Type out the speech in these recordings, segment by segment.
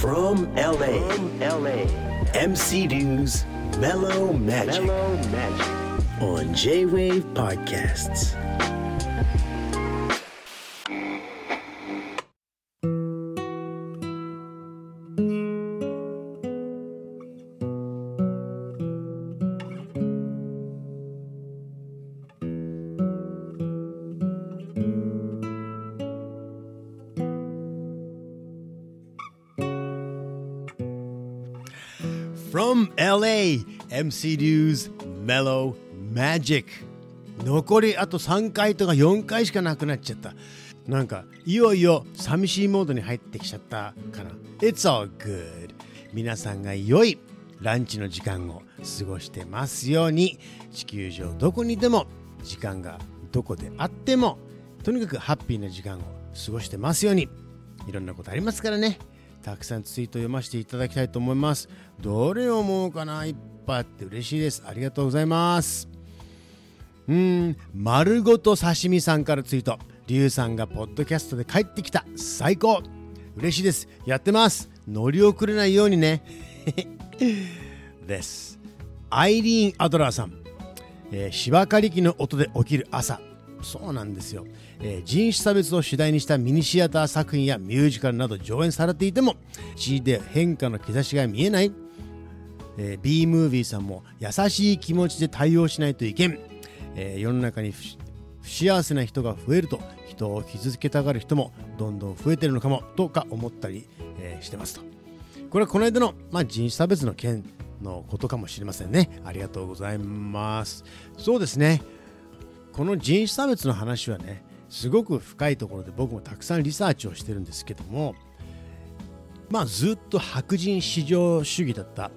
From LA, From LA, MC Dew's Mellow Magic, Mellow Magic. on J Wave Podcasts. From LA, MC Dew's Mellow Magic. 残りあと3回とか4回しかなくなっちゃった。なんかいよいよ寂しいモードに入ってきちゃったかな。It's all good. 皆さんが良いランチの時間を過ごしてますように。地球上どこにいても時間がどこであってもとにかくハッピーな時間を過ごしてますように。いろんなことありますからね。たくさんツイート読ませていただきたいと思います。どれを思うかな？いっぱいあって嬉しいです。ありがとうございます。うん丸ごと刺身さんからツイート。リュウさんがポッドキャストで帰ってきた。最高。嬉しいです。やってます。乗り遅れないようにね。です。アイリーン・アドラーさん、えー、芝刈り機の音で起きる朝。そうなんですよ、えー、人種差別を主題にしたミニシアター作品やミュージカルなど上演されていても C で変化の兆しが見えない、えー、B ムービーさんも優しい気持ちで対応しないといけんえー、世の中に不幸せな人が増えると人を傷つけたがる人もどんどん増えてるのかもとか思ったり、えー、してますと。これはこの間の、まあ、人種差別の件のことかもしれませんね。ありがとうございます。そうですね。この人種差別の話はね、すごく深いところで僕もたくさんリサーチをしてるんですけども、まあずっと白人至上主義だった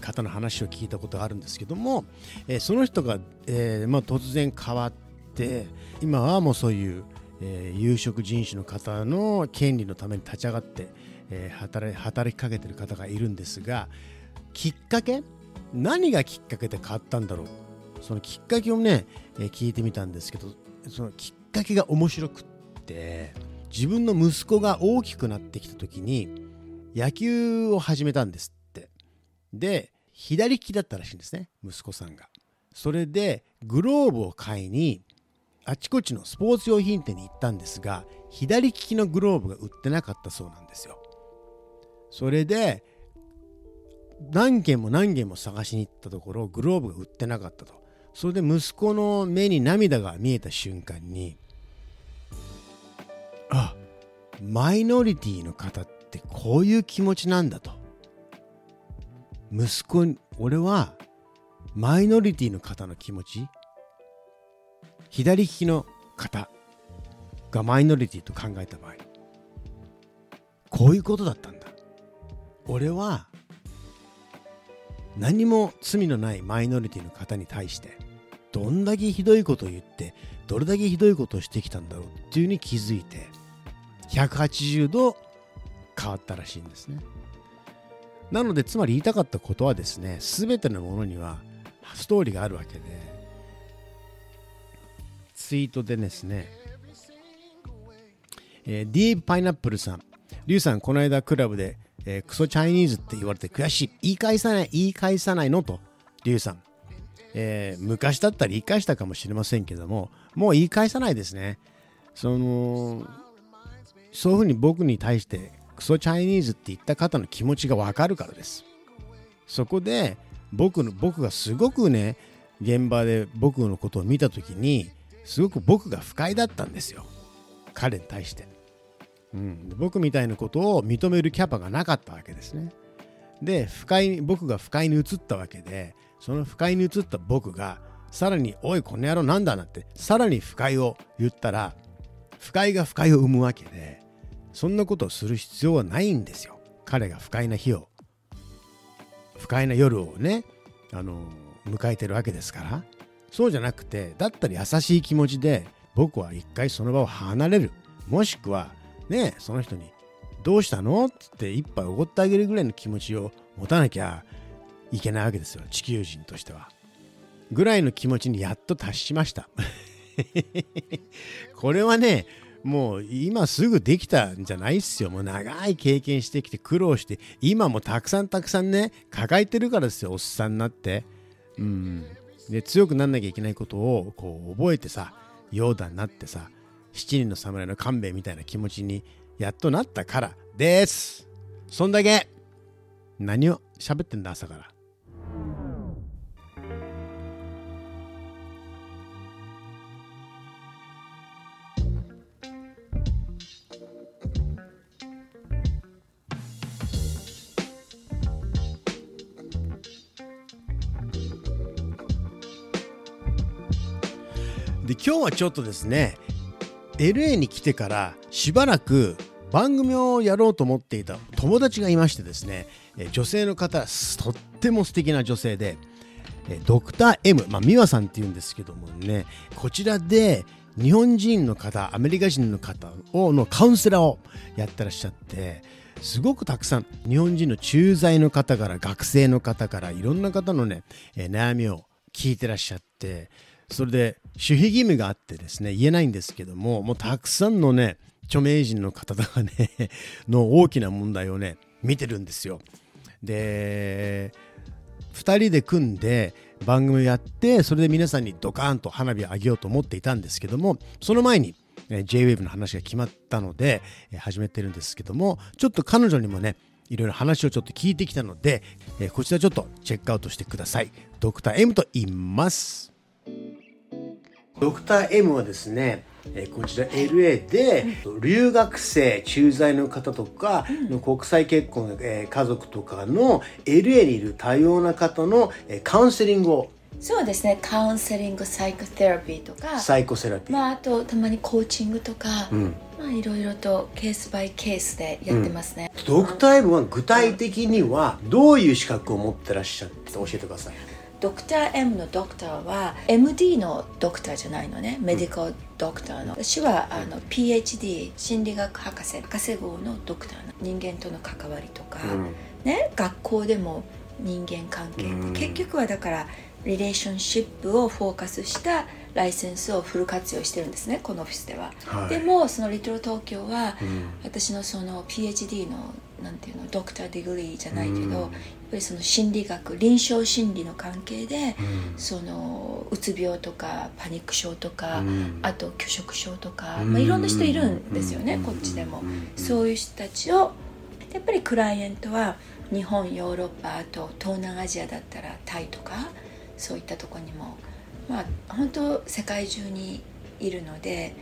方の話を聞いたことがあるんですけども、その人が、えー、まあ、突然変わって今はもうそういう、えー、有色人種の方の権利のために立ち上がって、えー、働働きかけてる方がいるんですがきっかけ？何がきっかけで変わったんだろう？そのきっかけをね、え聞いてみたんですけどそのきっかけが面白くって自分の息子が大きくなってきた時に野球を始めたんですって。で左利きだったらしいんですね息子さんが。それでグローブを買いにあちこちのスポーツ用品店に行ったんですが左利きのグローブが売ってなかったそうなんですよ。それで何軒も何軒も探しに行ったところグローブが売ってなかったと。それで息子の目に涙が見えた瞬間にあマイノリティの方ってこういう気持ちなんだと。息子に俺はマイノリティの方の気持ち左利きの方がマイノリティと考えた場合こういうことだったんだ。俺は何も罪のないマイノリティの方に対してどんだけひどいことを言ってどれだけひどいことをしてきたんだろうっていうふうに気づいて180度変わったらしいんですね。なのでつまり言いたかったことはですね全てのものにはストーリーがあるわけでツイートでですね、えー、ディープパイナップルさんリュウさんこの間クラブで、えー、クソチャイニーズって言われて悔しい言い返さない言い返さないのとリュウさん、えー、昔だったら言い返したかもしれませんけどももう言い返さないですね。そのそういうふうに僕に対してクソチャイニーズって言った方の気持ちがわかるからです。そこで僕の僕がすごくね現場で僕のことを見た時にすごく僕が不快だったんですよ。彼に対して、うん、僕みたいなことを認めるキャパがなかったわけですね。で不快に僕が不快に移ったわけでその不快に移った僕がさらに「おいこの野郎なんだ?」なってさらに不快を言ったら不快が不快を生むわけでそんなことをする必要はないんですよ彼が不快な日を不快な夜をねあの迎えてるわけですからそうじゃなくてだったら優しい気持ちで僕は一回その場を離れるもしくはねその人に「どうしたの?」つって一杯おごってあげるぐらいの気持ちを持たなきゃいけないわけですよ。地球人としては。ぐらいの気持ちにやっと達しました。これはねもう今すぐできたんじゃないっすよ。もう長い経験してきて苦労して今もたくさんたくさんね抱えてるからですよ。おっさんになって。うん。で強くなんなきゃいけないことをこう覚えてさヨーダになってさ七人の侍の勘兵衛みたいな気持ちにやっとなったからです。そんだけ。何を喋ってんだ朝から。今日はちょっとですね LA に来てからしばらく番組をやろうと思っていた友達がいましてですね女性の方とっても素敵な女性でドクター M まあ美和さんっていうんですけどもねこちらで日本人の方アメリカ人の方をのカウンセラーをやってらっしゃってすごくたくさん日本人の駐在の方から学生の方からいろんな方のね、悩みを聞いてらっしゃってそれで守秘義務があってですね言えないんですけどももうたくさんのね著名人の方とかね の大きな問題をね見てるんですよ。で2人で組んで番組をやってそれで皆さんにドカーンと花火をあげようと思っていたんですけどもその前に JWAVE の話が決まったので始めてるんですけどもちょっと彼女にもねいろいろ話をちょっと聞いてきたのでこちらちょっとチェックアウトしてくださいドクター M と言いますドクター M はですねえこちら LA で留学生駐在の方とかの国際結婚、え家族とかの LA にいる多様な方の、えカウンセリングを。そうですね。カウンセリングサイコセラピーとか。サイコセラピー、まあ、あとたまにコーチングとか、うん。まあ、いろいろとケースバイケースでやってますね、うん、ドクター M は具体的にはどういう資格を持ってらっしゃって教えてくださいドクター M のドクターは MD のドクターじゃないのねメディカルドクターの。私はあの PhD 心理学博士博士号のドクターの。人間との関わりとか、うん、ね学校でも人間関係、うん、結局はだからリレーションシップをフォーカスしたライセンスをフル活用してるんですねこのオフィスでは、はい、でもそのリトル東京は、うん、私のその PhD のなんていうの doctor degree じゃないけど、やっぱりその心理学臨床心理の関係で、うん、そのうつ病とかパニック症とか、あと拒食症とか、まあ、いろんな人いるんですよね、こっちでも、そういう人たちをやっぱりクライアントは日本ヨーロッパあと東南アジアだったらタイとかそういったとこにもまあ本当世界中にいるので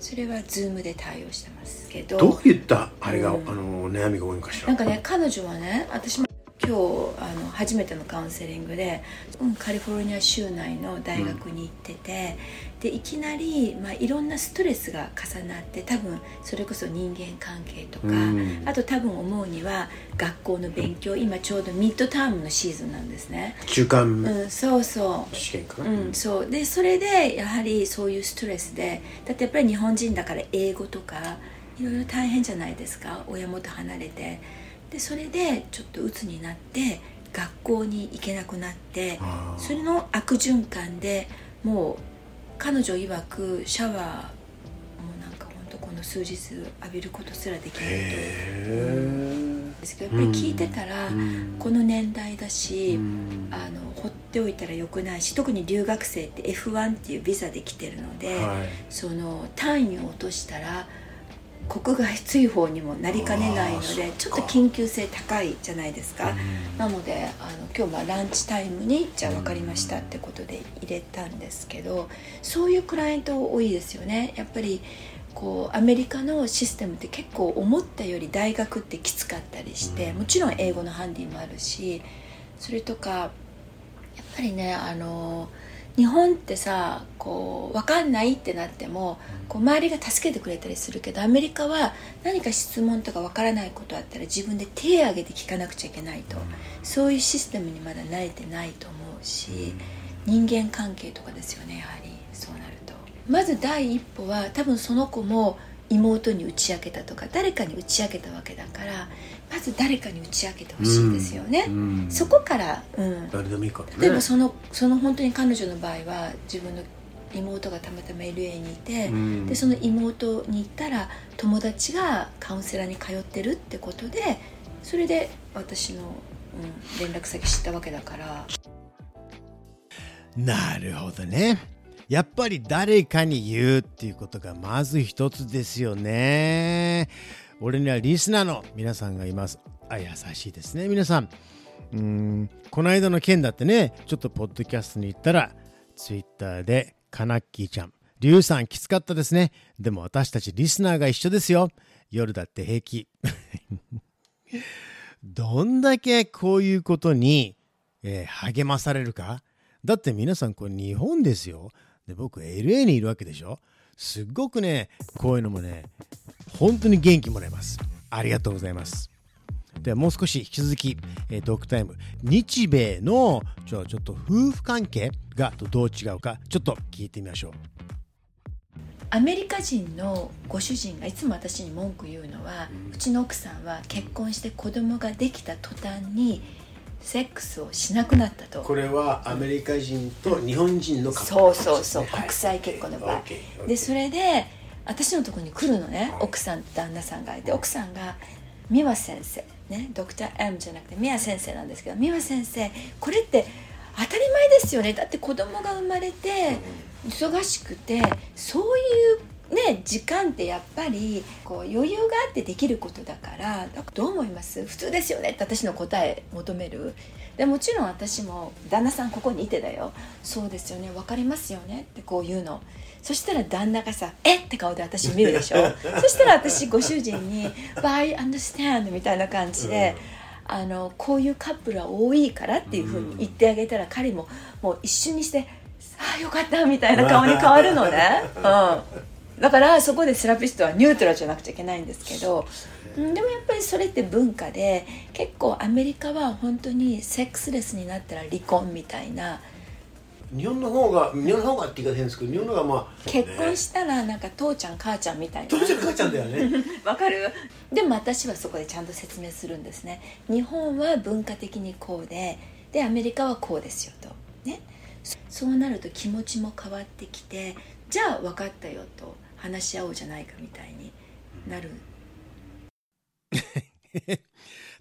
それはズームで対応してますけど。どういったあれが、うん、あの悩みが多いのかしら。なんかね彼女はね私も今日あの初めてのカウンセリングで、うん、カリフォルニア州内の大学に行ってて、うん、でいきなり、まあ、いろんなストレスが重なって多分それこそ人間関係とか、うん、あと多分思うには学校の勉強今ちょうどミッドタームのシーズンなんですね。中間、うん、そうそう。試験かな、うん、そう。でそれでやはりそういうストレスでだってやっぱり日本人だから英語とかいろいろ大変じゃないですか。親元離れて。でそれでちょっと鬱になって学校に行けなくなってそれの悪循環でもう彼女曰くシャワーもなんか本当この数日浴びることすらできないと。ですけどやっぱり聞いてたら、この年代だし、あの放っておいたらよくないし特に留学生って F1 っていうビザで来てるので、はい、その単位を落としたら国外追放にもなりかねないのでちょっと緊急性高いじゃないですか、なのであの今日はランチタイムにじゃあ分かりましたってことで入れたんですけどそういうクライアント多いですよね。やっぱりこうアメリカのシステムって結構思ったより大学ってきつかったりしてもちろん英語のハンディもあるしそれとかやっぱりねあの日本ってさこう分かんないってなってもこう周りが助けてくれたりするけどアメリカは何か質問とか分からないことあったら自分で手を挙げて聞かなくちゃいけないと、そういうシステムにまだ慣れてないと思うし、人間関係とかですよねやはり。そうなると。まず第一歩は多分その子も妹に打ち明けたとか誰かに打ち明けたわけだからまず誰かに打ち明けてほしいですよね、うんうん、そこから、うん、誰でもいいから、ね、例えばそのその本当に彼女の場合は自分の妹がたまたま LA にいて、うん。でその妹に行ったら友達がカウンセラーに通ってるってことでそれで私の、うん、連絡先知ったわけだから。なるほどね。やっぱり誰かに言うっていうことがまず一つですよね。俺にはリスナーの皆さんがいます。あ、優しいですね、皆さん。うーん、この間の件だってね、ちょっとポッドキャストに行ったら、ツイッターでカナッキーちゃん、リュウさんきつかったですね。でも私たちリスナーが一緒ですよ。夜だって平気。どんだけこういうことに、えー励まされるかだって皆さんこれ日本ですよ。で僕 LA にいるわけでしょすっごくねこういうのもね本当に元気もらえます。ありがとうございます。ではもう少し引き続き、えートークタイム日米のちょちょっと夫婦関係がどう違うかちょっと聞いてみましょう。アメリカ人のご主人がいつも私に文句言うのは、うちの奥さんは結婚して子供ができた途端にセックスをしなくなったと。これはアメリカ人と日本人のそうそうそう。国際結婚の場合。でそれで私のところに来るのね。奥さん旦那さんがいて奥さんが美和先生ね。ドクター M じゃなくて美和先生なんですけど美和先生これって当たり前ですよね。だって子供が生まれて忙しくてそういうね時間ってやっぱりこう余裕があってできることだからどう思います？普通ですよね。って私の答え求める。でもちろん私も旦那さんここにいてだよ。そうですよね。分かりますよね。ってこう言うの。そしたら旦那がさ「えっ!」て顔で私見るでしょ。そしたら私ご主人に「But I understand」みたいな感じで、あのこういうカップルは多いからっていうふうに言ってあげたら、彼ももう一瞬にして「ああよかった」みたいな顔に変わるのね、うん、だからそこでセラピストはニュートラルじゃなくちゃいけないんですけどうんでもやっぱりそれって文化で結構アメリカは本当にセックスレスになったら離婚みたいな。日本の方が日本の方がって言い方変ですけど日本の方がまあ結婚したらなんか父ちゃん母ちゃんみたいな。父ちゃん母ちゃんだよね。わかる？でも私はそこでちゃんと説明するんですね。日本は文化的にこうででアメリカはこうですよと。ね。そそうなると気持ちも変わってきてじゃあ分かったよと話し合おうじゃないかみたいになる。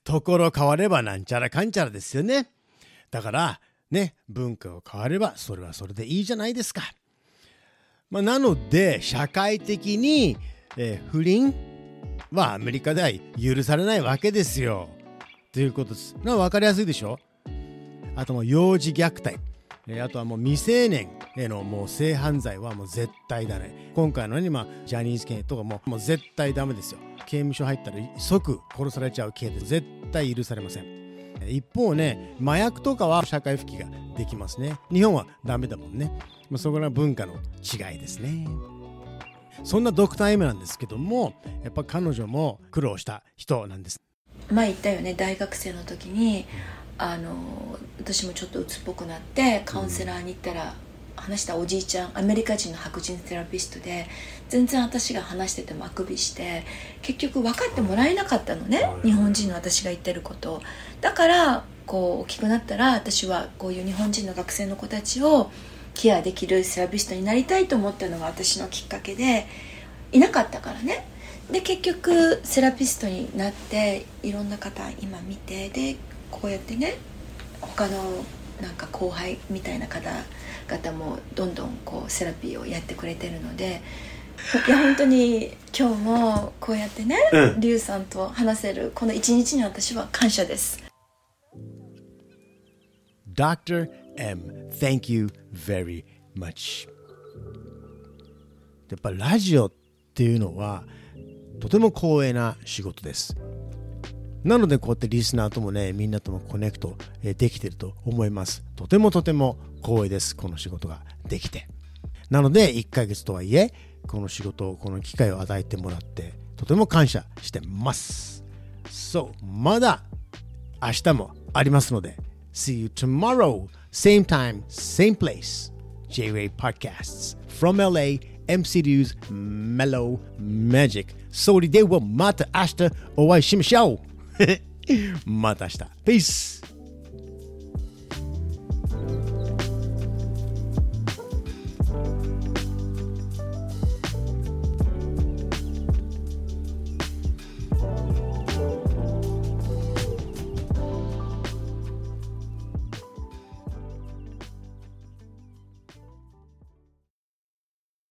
ところ変わればなんちゃらかんちゃらですよね。だからね文化が変わればそれはそれでいいじゃないですか、まあ、なので社会的に、えー不倫はアメリカでは許されないわけですよ。ということです。な分かりやすいでしょ？あともう幼児虐待。えあとはもう未成年へのもう性犯罪はもう絶対だね今回のようにまあジャニーズ系とかももう絶対ダメですよ。刑務所入ったら即殺されちゃう系で絶対許されません。一方ね麻薬とかは社会復帰ができますね。日本はダメだもんね。まあそこら文化の違いですね。そんなドクター M なんですけどもやっぱ彼女も苦労した人なんです。前言ったよね大学生の時にあの私もちょっと鬱っぽくなってカウンセラーに行ったら、話したおじいちゃんアメリカ人の白人セラピストで全然私が話しててもあくびして結局分かってもらえなかったのね日本人の私が言ってること。だからこう大きくなったら私はこういう日本人の学生の子たちをケアできるセラピストになりたいと思ったのが私のきっかけでいなかったからね。で結局セラピストになっていろんな方今見てでこうやってね他のなんか後輩みたいな方々もどんどんこうセラピーをやってくれてるのでいや本当に今日もこうやってね、うんリュウさんと話せるこの一日に私は感謝です Dr. M, thank you very much. やっぱラジオっていうのはとても光栄な仕事です。なのでこうやってリスナーともね、みんなともコネクトできてると思います。とてもとても光栄です。この仕事ができて。なので1ヶ月とはいえ、この仕事、この機会を与えてもらって、とても感謝してます。そう、まだ明日もありますので、See you tomorrow, same time, same place. J-Way Podcasts from LA, MCDU's Mellow Magic.So, today we'll meet 明日お会いしましょう。また明日。Peace!